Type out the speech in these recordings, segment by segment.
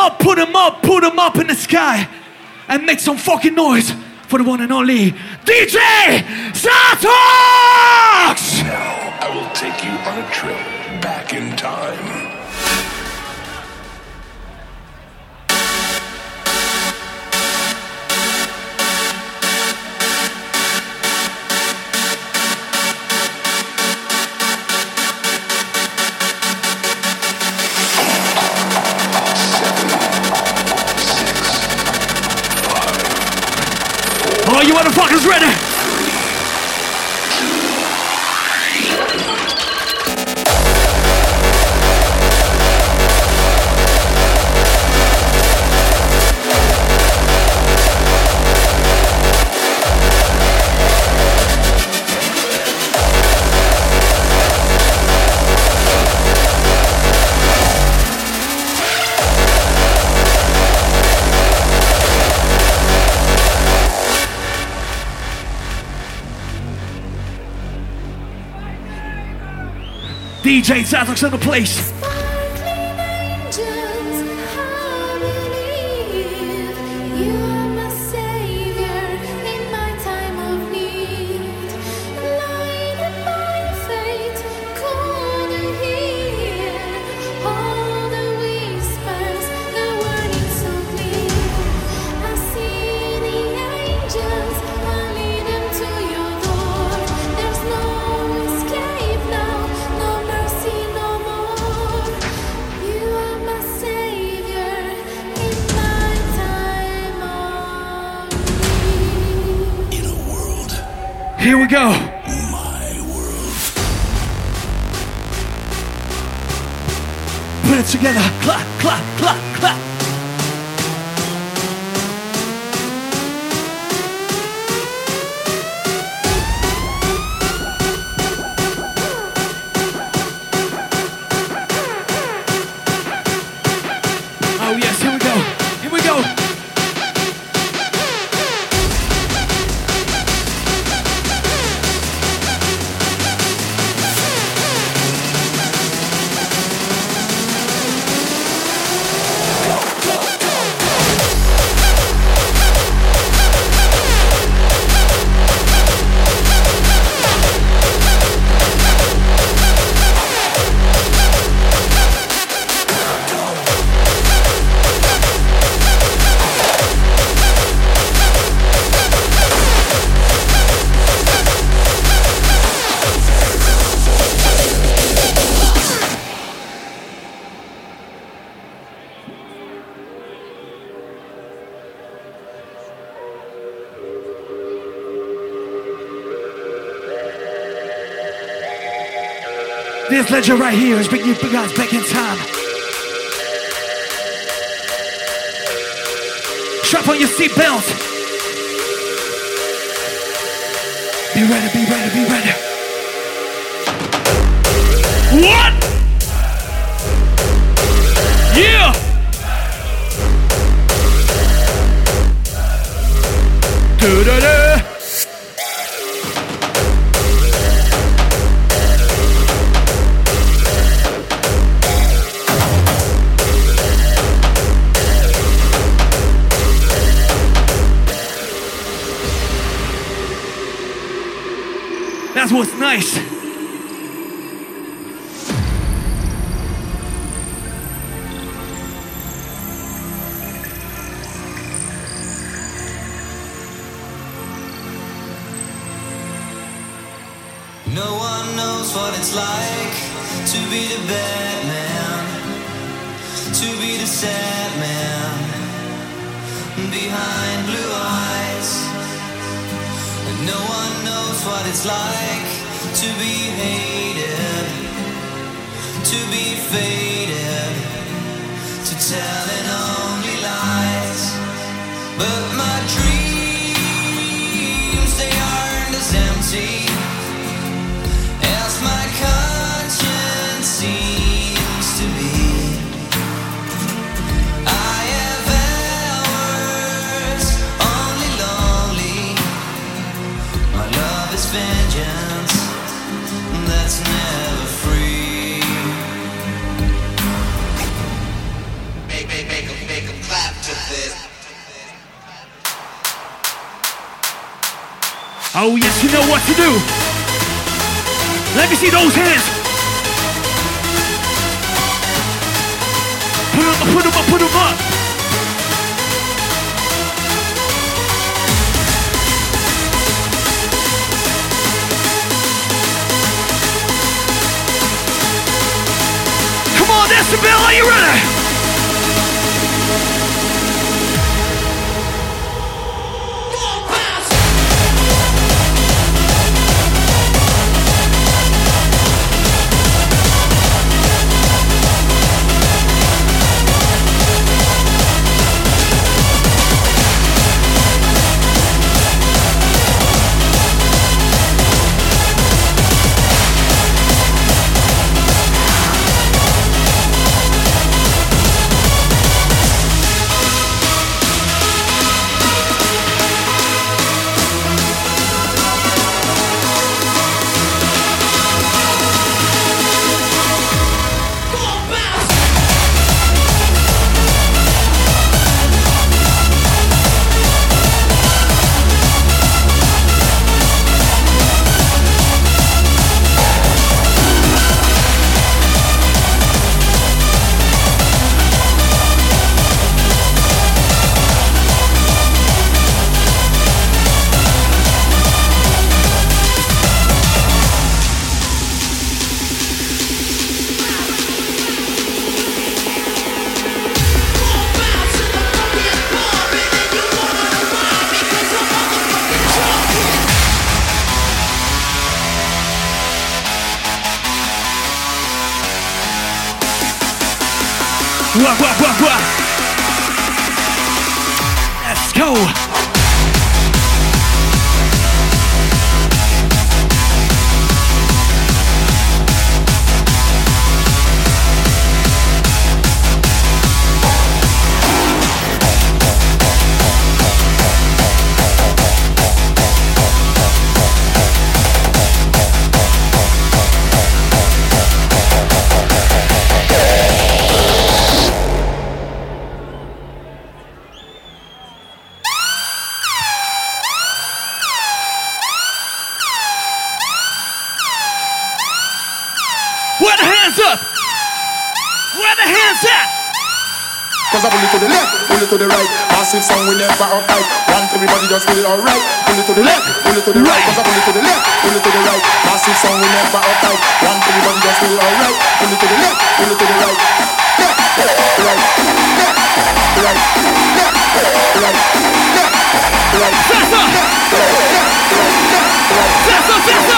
up, put them up, put them up in the sky and make some fucking noise for the one and only DJ Zatox! ready. DJ Zatox in the place. Ledger right here is bringing you guys back in time. Strap on your seatbelt. Be ready, be ready. What to do. Let me see those hands. Put them up, put them up, put them up. Come on, Decibel, are you ready? The right. Massive sound we never uptight. Want everybody just feel alright. Pull it to the left, pull it to the right. Cause I pull it to the left, pull it to the right. Massive sound we never uptight. Want everybody just feel alright. Pull it to the left, pull it to the right. Left, right, left, right, left, right, left, right. Fessa! Fessa, fessa!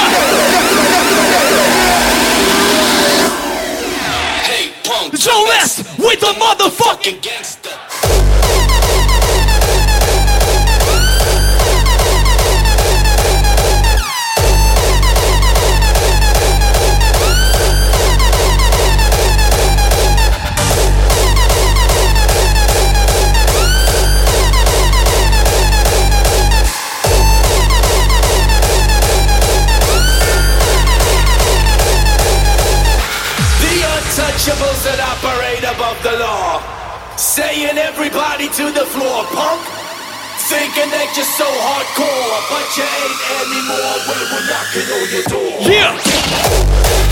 Hey, punk. Don't mess with the motherfucking gangster. Everybody to the floor, punk. Thinking that you're so hardcore, but you ain't anymore when we're knocking on your door. Yeah!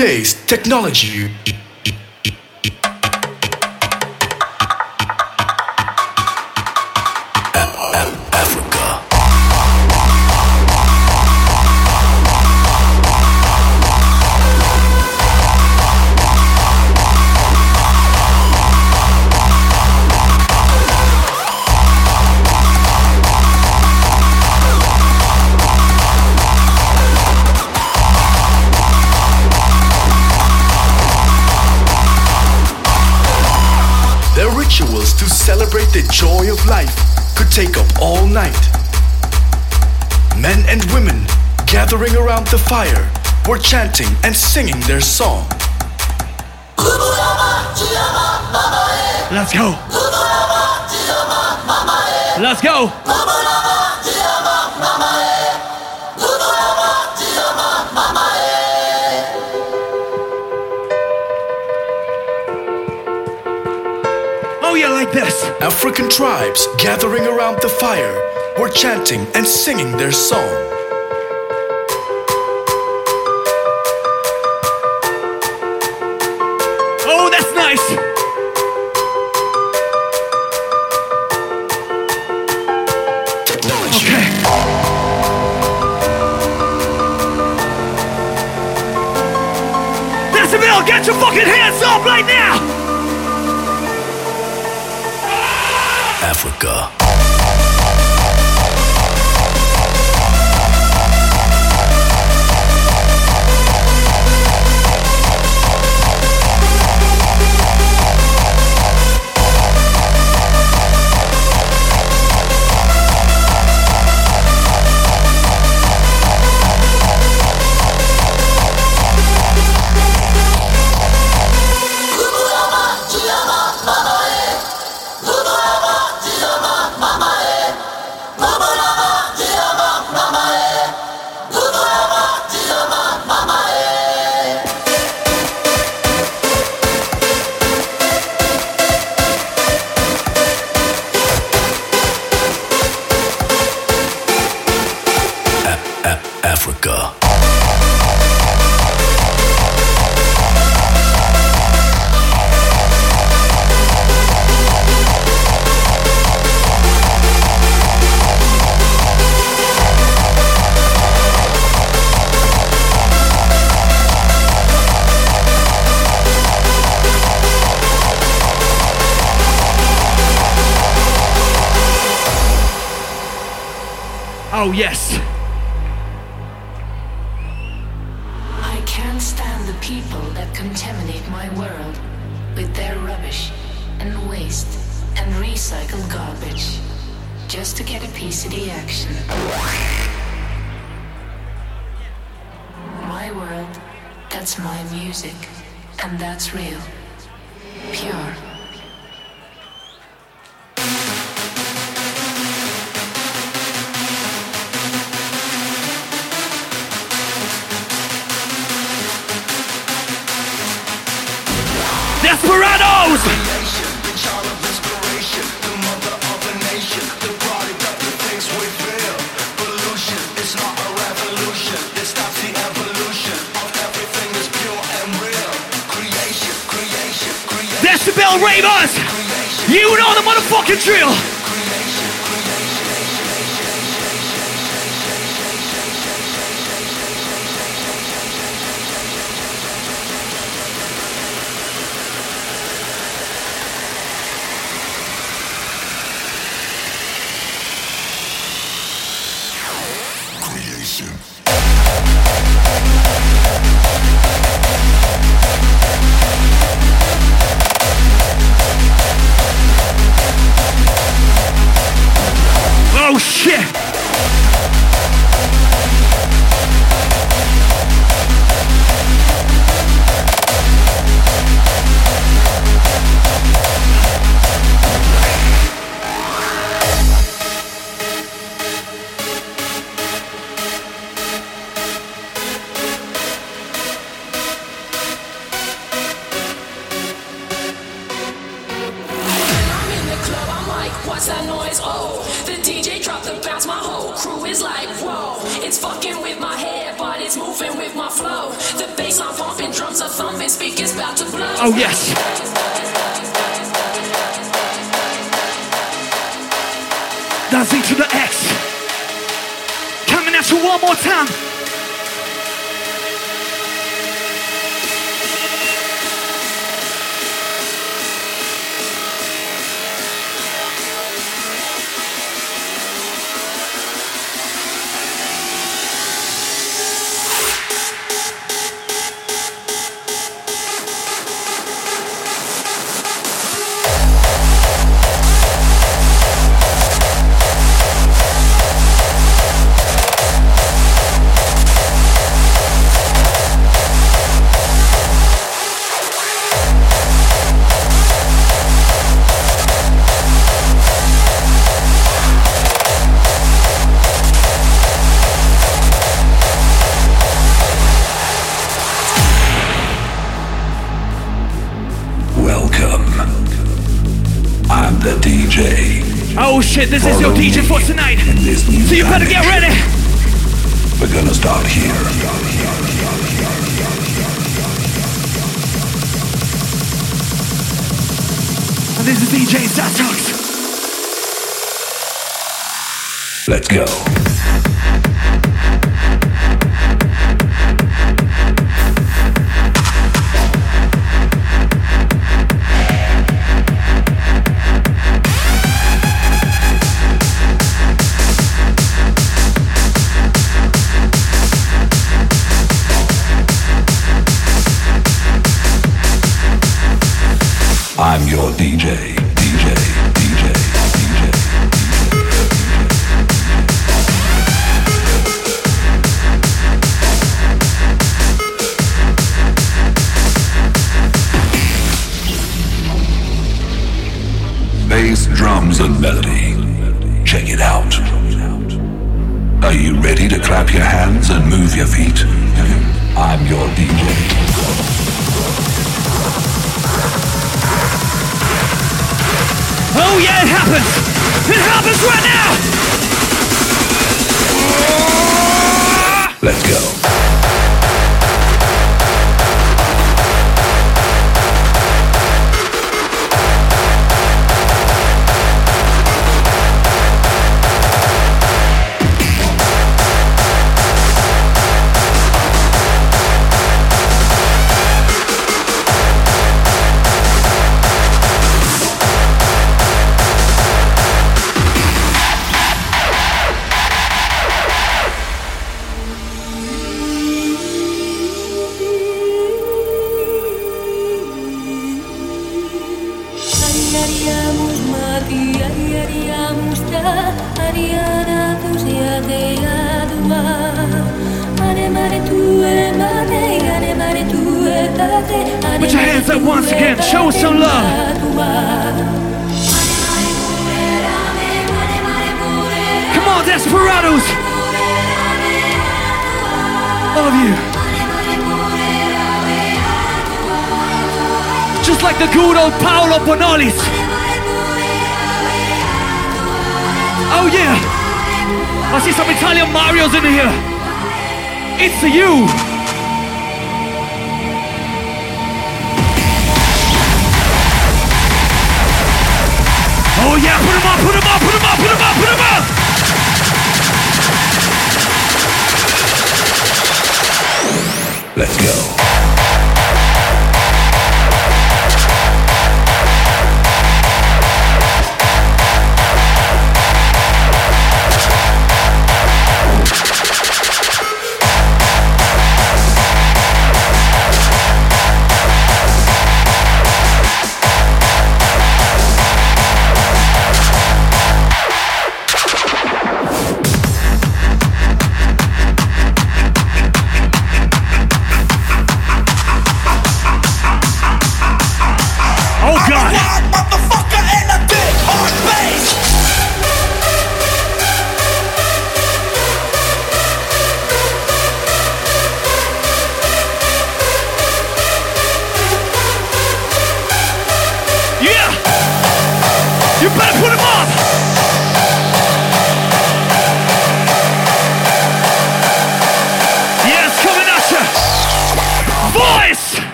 Nowadays, technology with the joy of life could take up all night. Men and women gathering around the fire were chanting and singing their song. Let's go. Let's go. African tribes gathering around the fire were chanting and singing their song. Oh, that's nice! Decibel, get your fucking hands up right now! Oh, yes. Yeah. Shit, this is your DJ for tonight. DJ,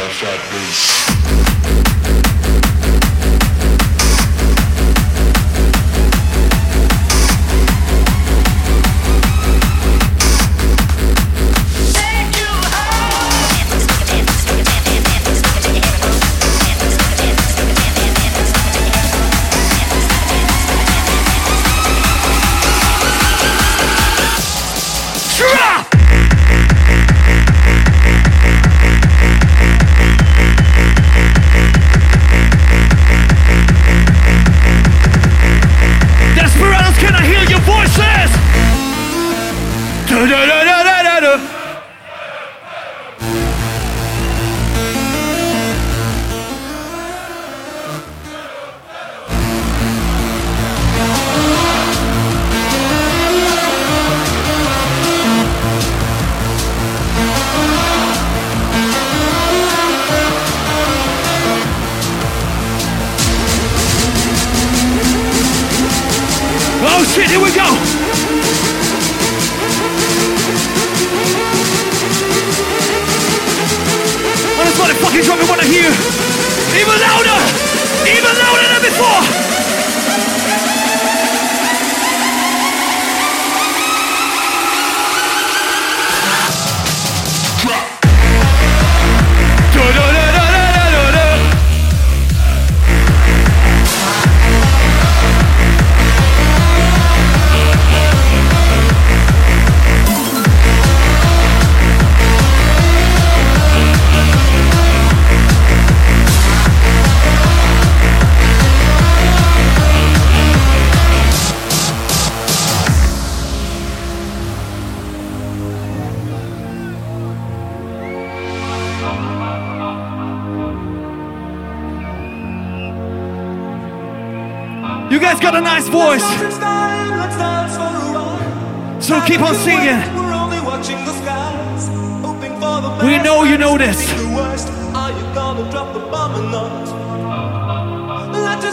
left shot this.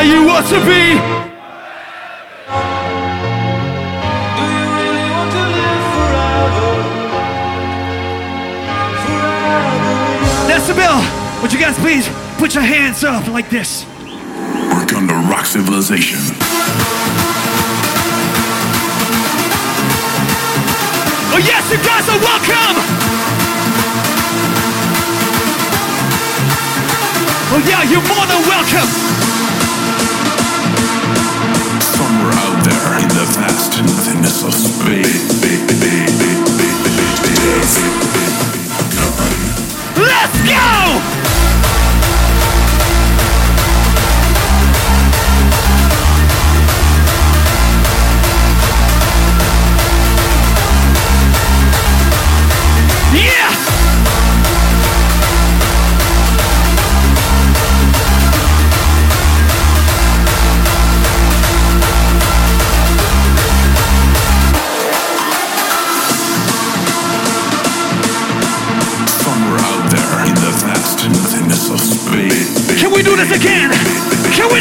where you want to be. Bill, would you guys please put your hands up like this? We're going to rock civilization. Oh, yes, you guys are welcome! Oh, yeah, you're more than welcome! the vast nothingness of space.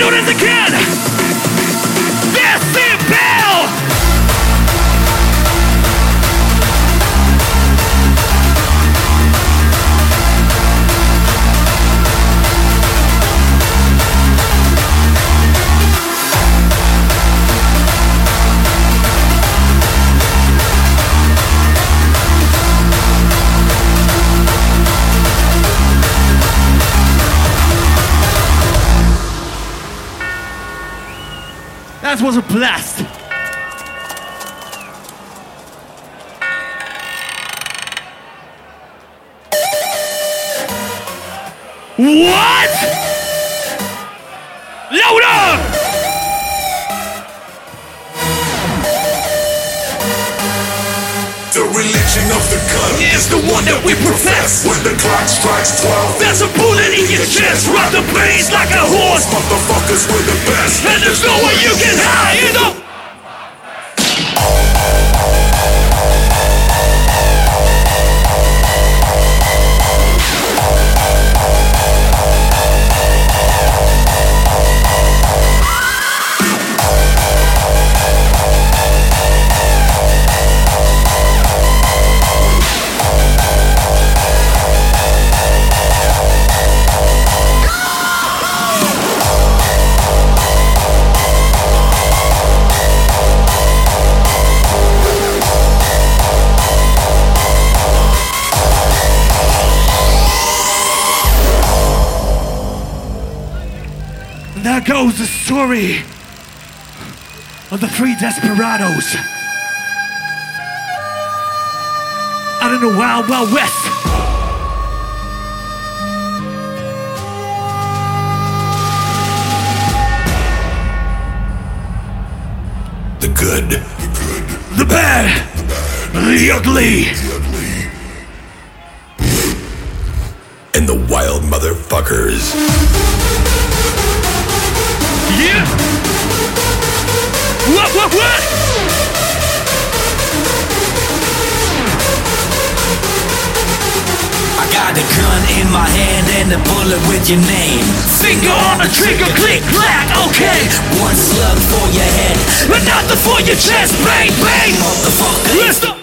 cute as a can. That was a blast. What? Louder! Teaching of the gun is the one that we profess. When the clock strikes 12, There's a bullet in your chest, rub the brains like a horse. motherfuckers, we're the best. And there's no way you can hide it up. Story of the three desperados. Out in the wild, wild west. The good, The bad, the ugly, bullet with your name. Finger on the trigger, click, clack, okay. One slug for your head, Another for your chest, bang, bang. motherfucker. Listen.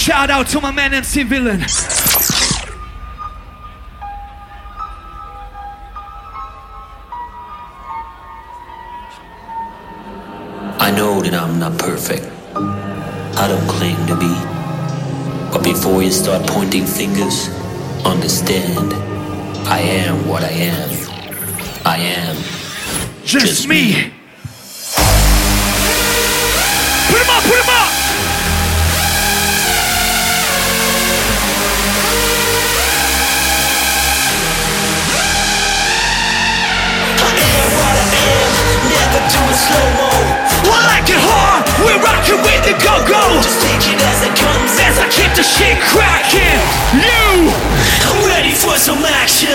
Shout out to my man MC Villain. I know that I'm not perfect. I don't claim to be. But before you start pointing fingers, understand I am what I am. I am Just, me. Put him up, put him up. Slow rocking with the go-go. Just take it as it comes. As I keep the shit. You. I'm ready for some action!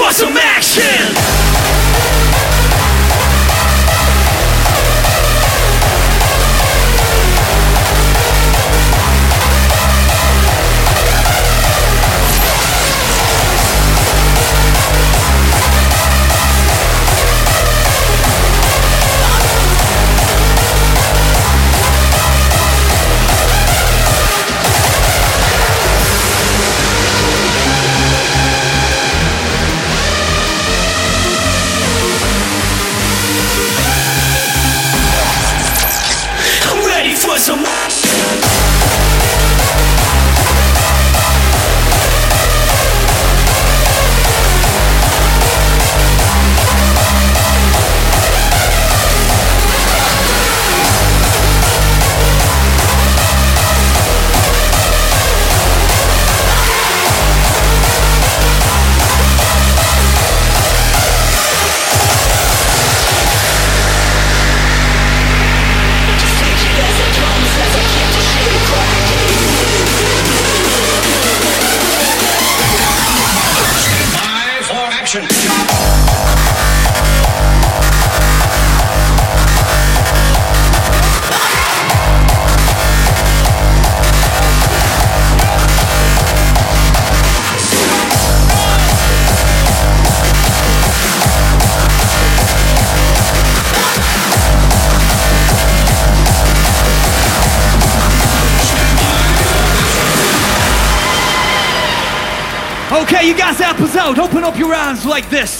For some action! Like this.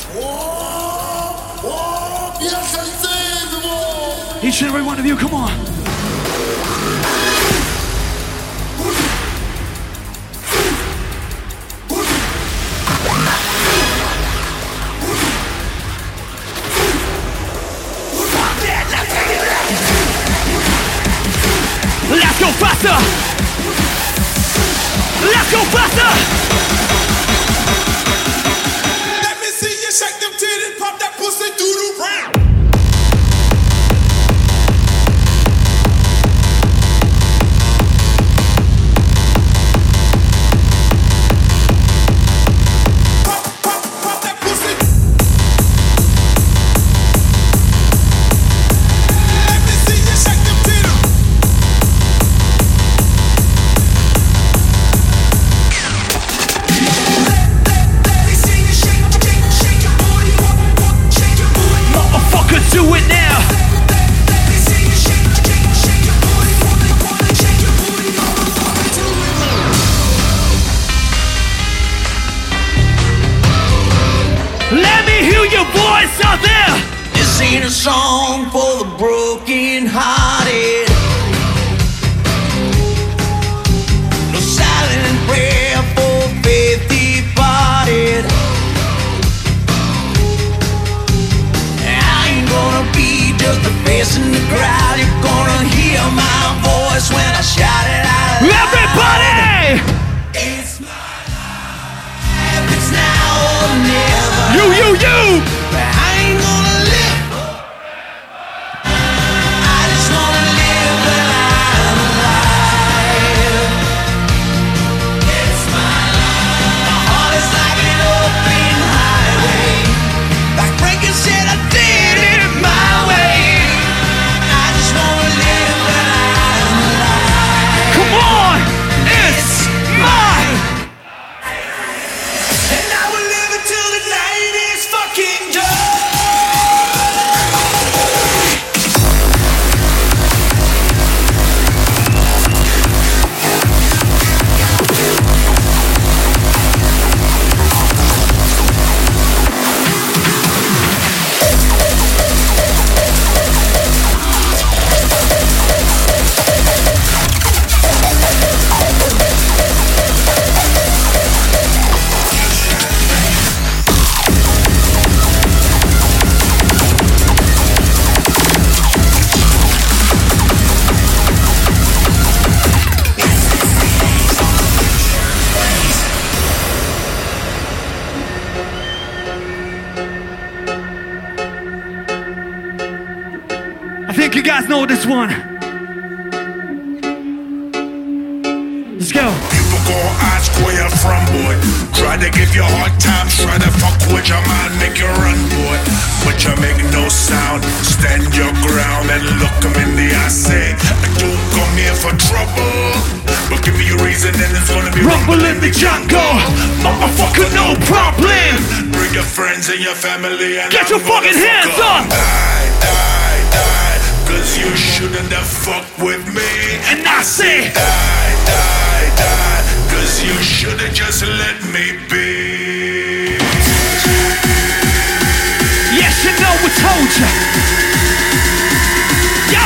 Told you.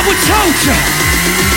We told you.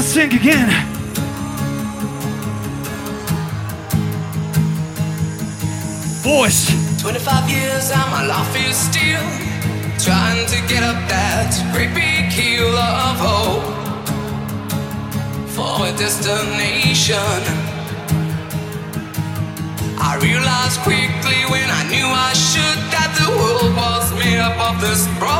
Guys sing again. Voice. 25 years and my life is still trying to get up that great big hill of hope for a destination. I realized quickly when I knew I should that the world was made up of this brotherhood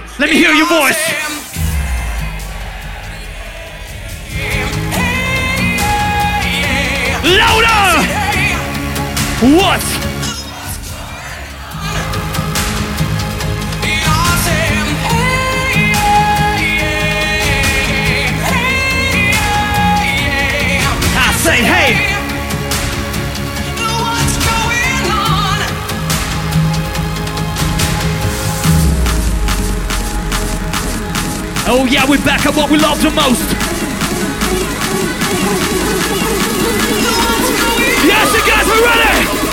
Let me hear your voice. Louder! What? Oh yeah, we're back at what we love the most. Yes, you guys, we're ready!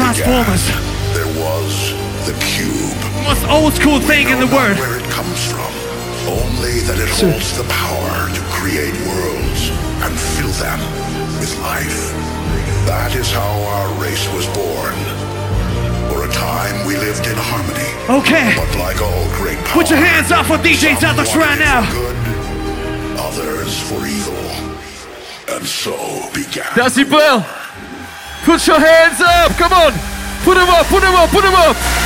Old school than Transformers? There was the cube. Most old school thing in the world. Where it comes from. Only that it holds the power to create worlds and fill them with life. That is how our race was born. For a time we lived in harmony. Okay. But like all great power, Put your hands up for DJ Zatox right now. Good, others for evil. And so began. Decibel! Put your hands up! Come on! Put them up! Put them up! Put them up!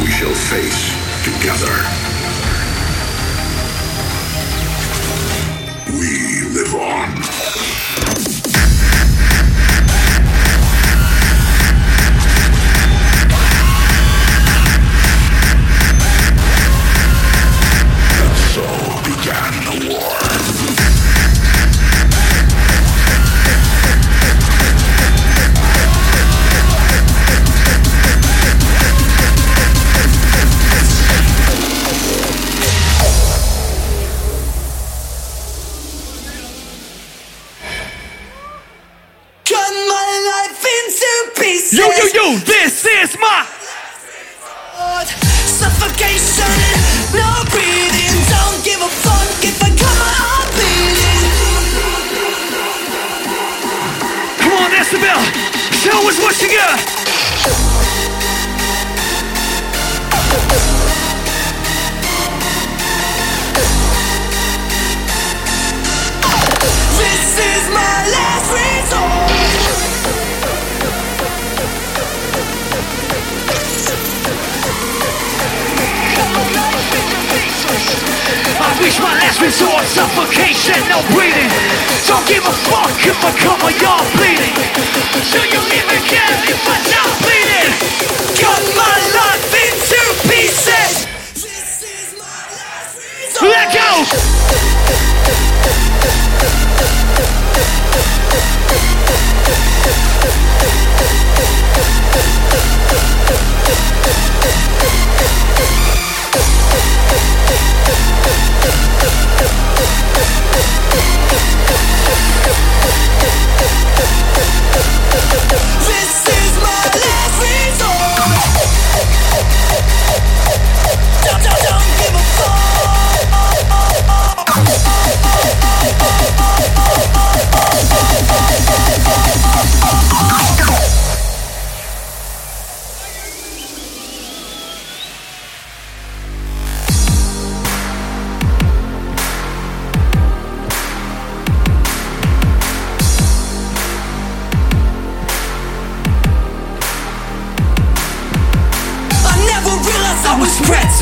we shall face together. We live on.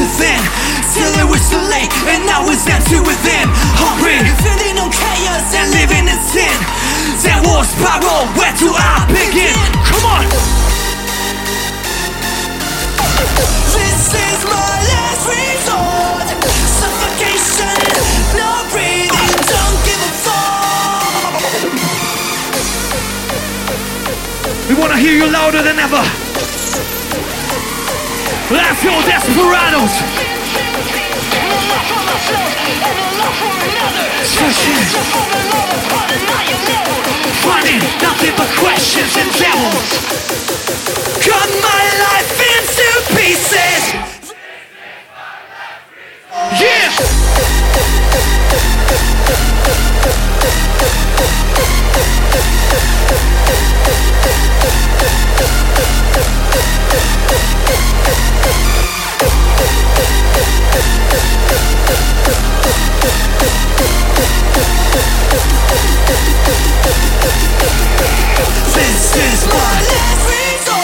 Was spread too thin Till it was too late and I was empty within Hungry, feeling on chaos and living in sin Then war spiral, where do I begin? Come on! This is my last resort Suffocation, no breathing, don't give a fuck We wanna hear you louder than ever. Let's go, Desperados! Searching. Finding nothing but questions and devils. Cut my life into pieces. Yeah! This is my last resort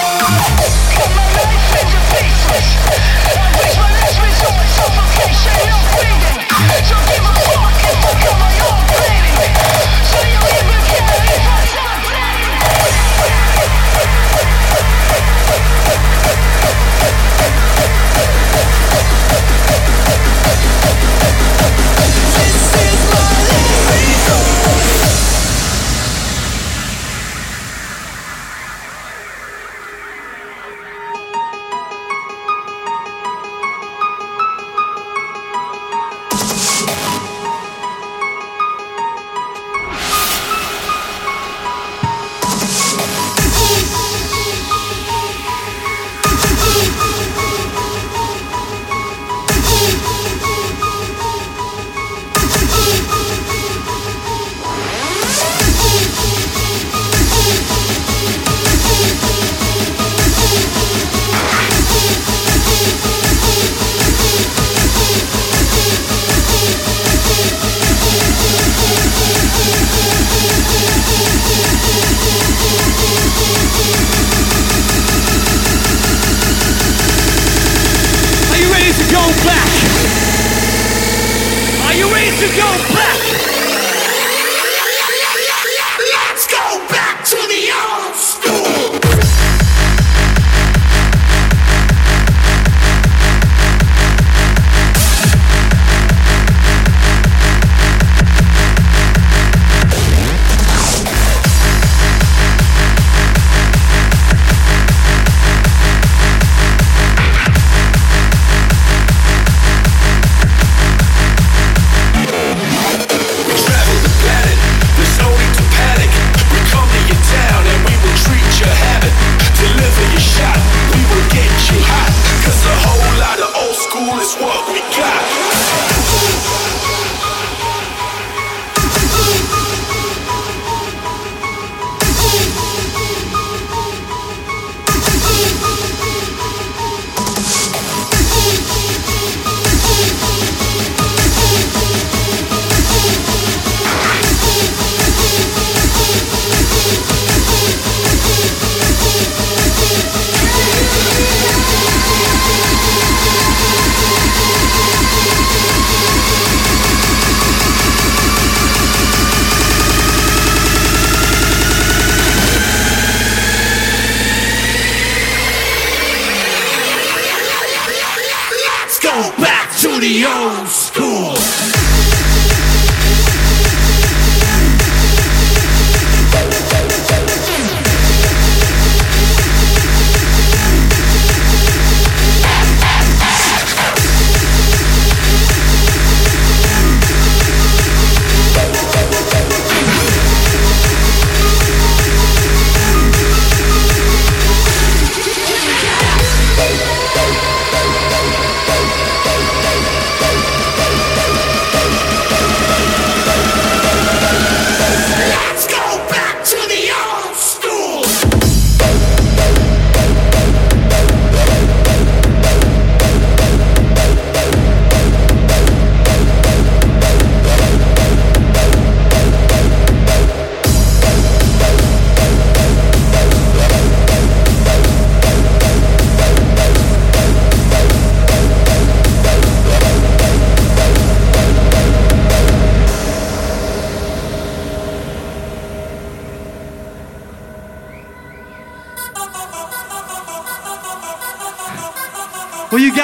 you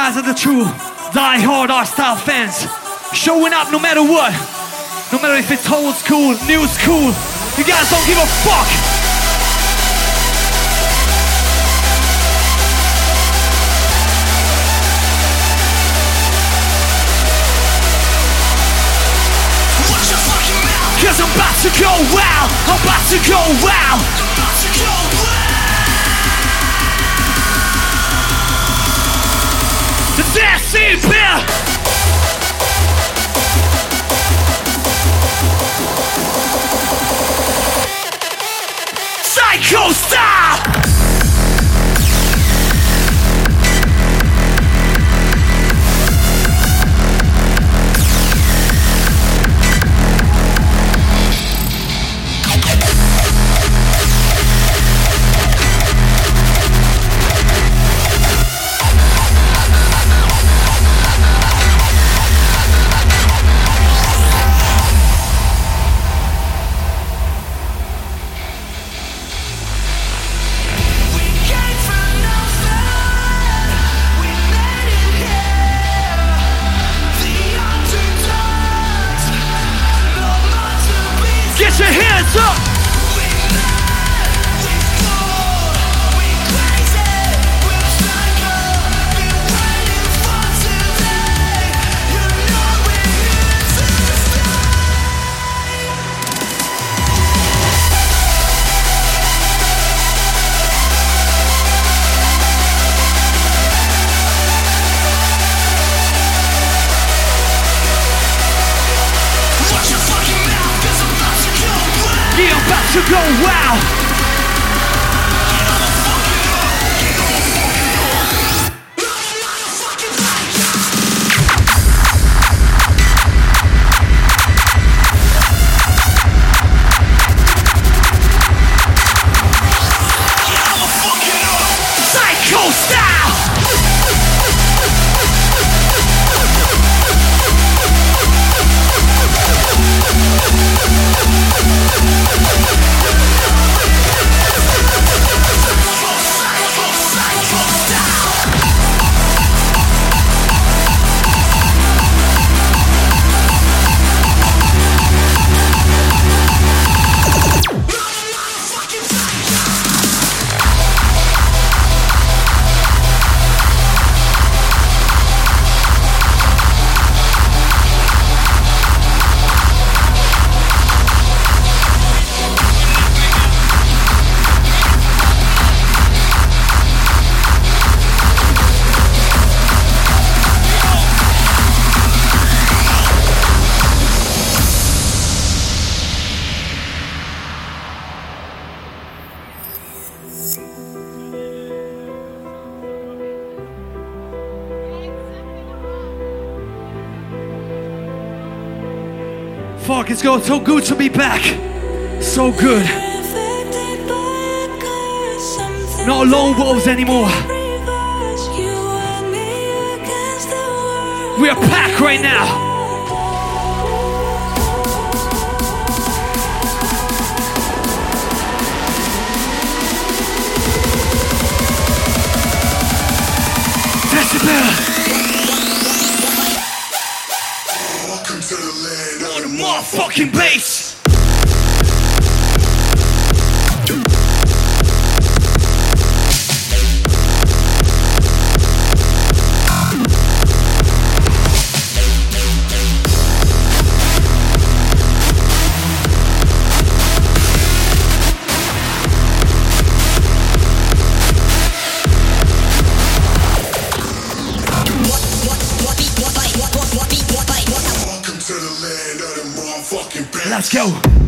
Guys are the true die-hard hard style fans. Showing up no matter what. No matter if it's old school, new school. You guys don't give a fuck. Cause I'm about to go wild, I'm about to go wild. About to go wild. Dancing. Psycho style. About to go wow. It's so good to be back. So good. Not lone wolves anymore. We are pack right now. The bass. Let's go.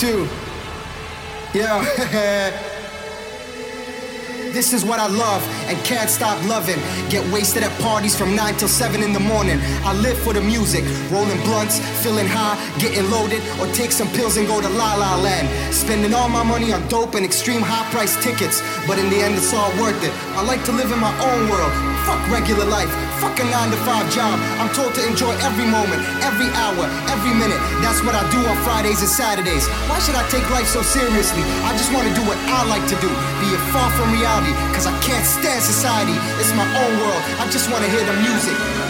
Two. Yeah. This is what I love and can't stop loving. Get wasted at parties from 9 till 7 in the morning. I live for the music, rolling blunts, feeling high, getting loaded, or take some pills and go to La La Land. Spending all my money on dope and extreme high price tickets, but in the end it's all worth it. I like to live in my own world. Fuck regular life, fuck a 9 to 5 job. I'm told to enjoy every moment, every hour, every minute. That's what I do on Fridays and Saturdays. Why should I take life so seriously? I just want to do what I like to do, be it far from reality, cause I can't stand society. It's my own world. I just want to hear the music.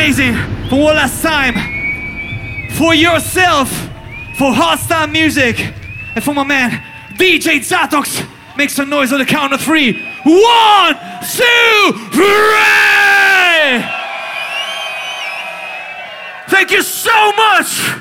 amazing for one last time. For yourself, for hard style music, and for my man, DJ Zatox. Make some noise on the count of three. One, two, three! Thank you so much!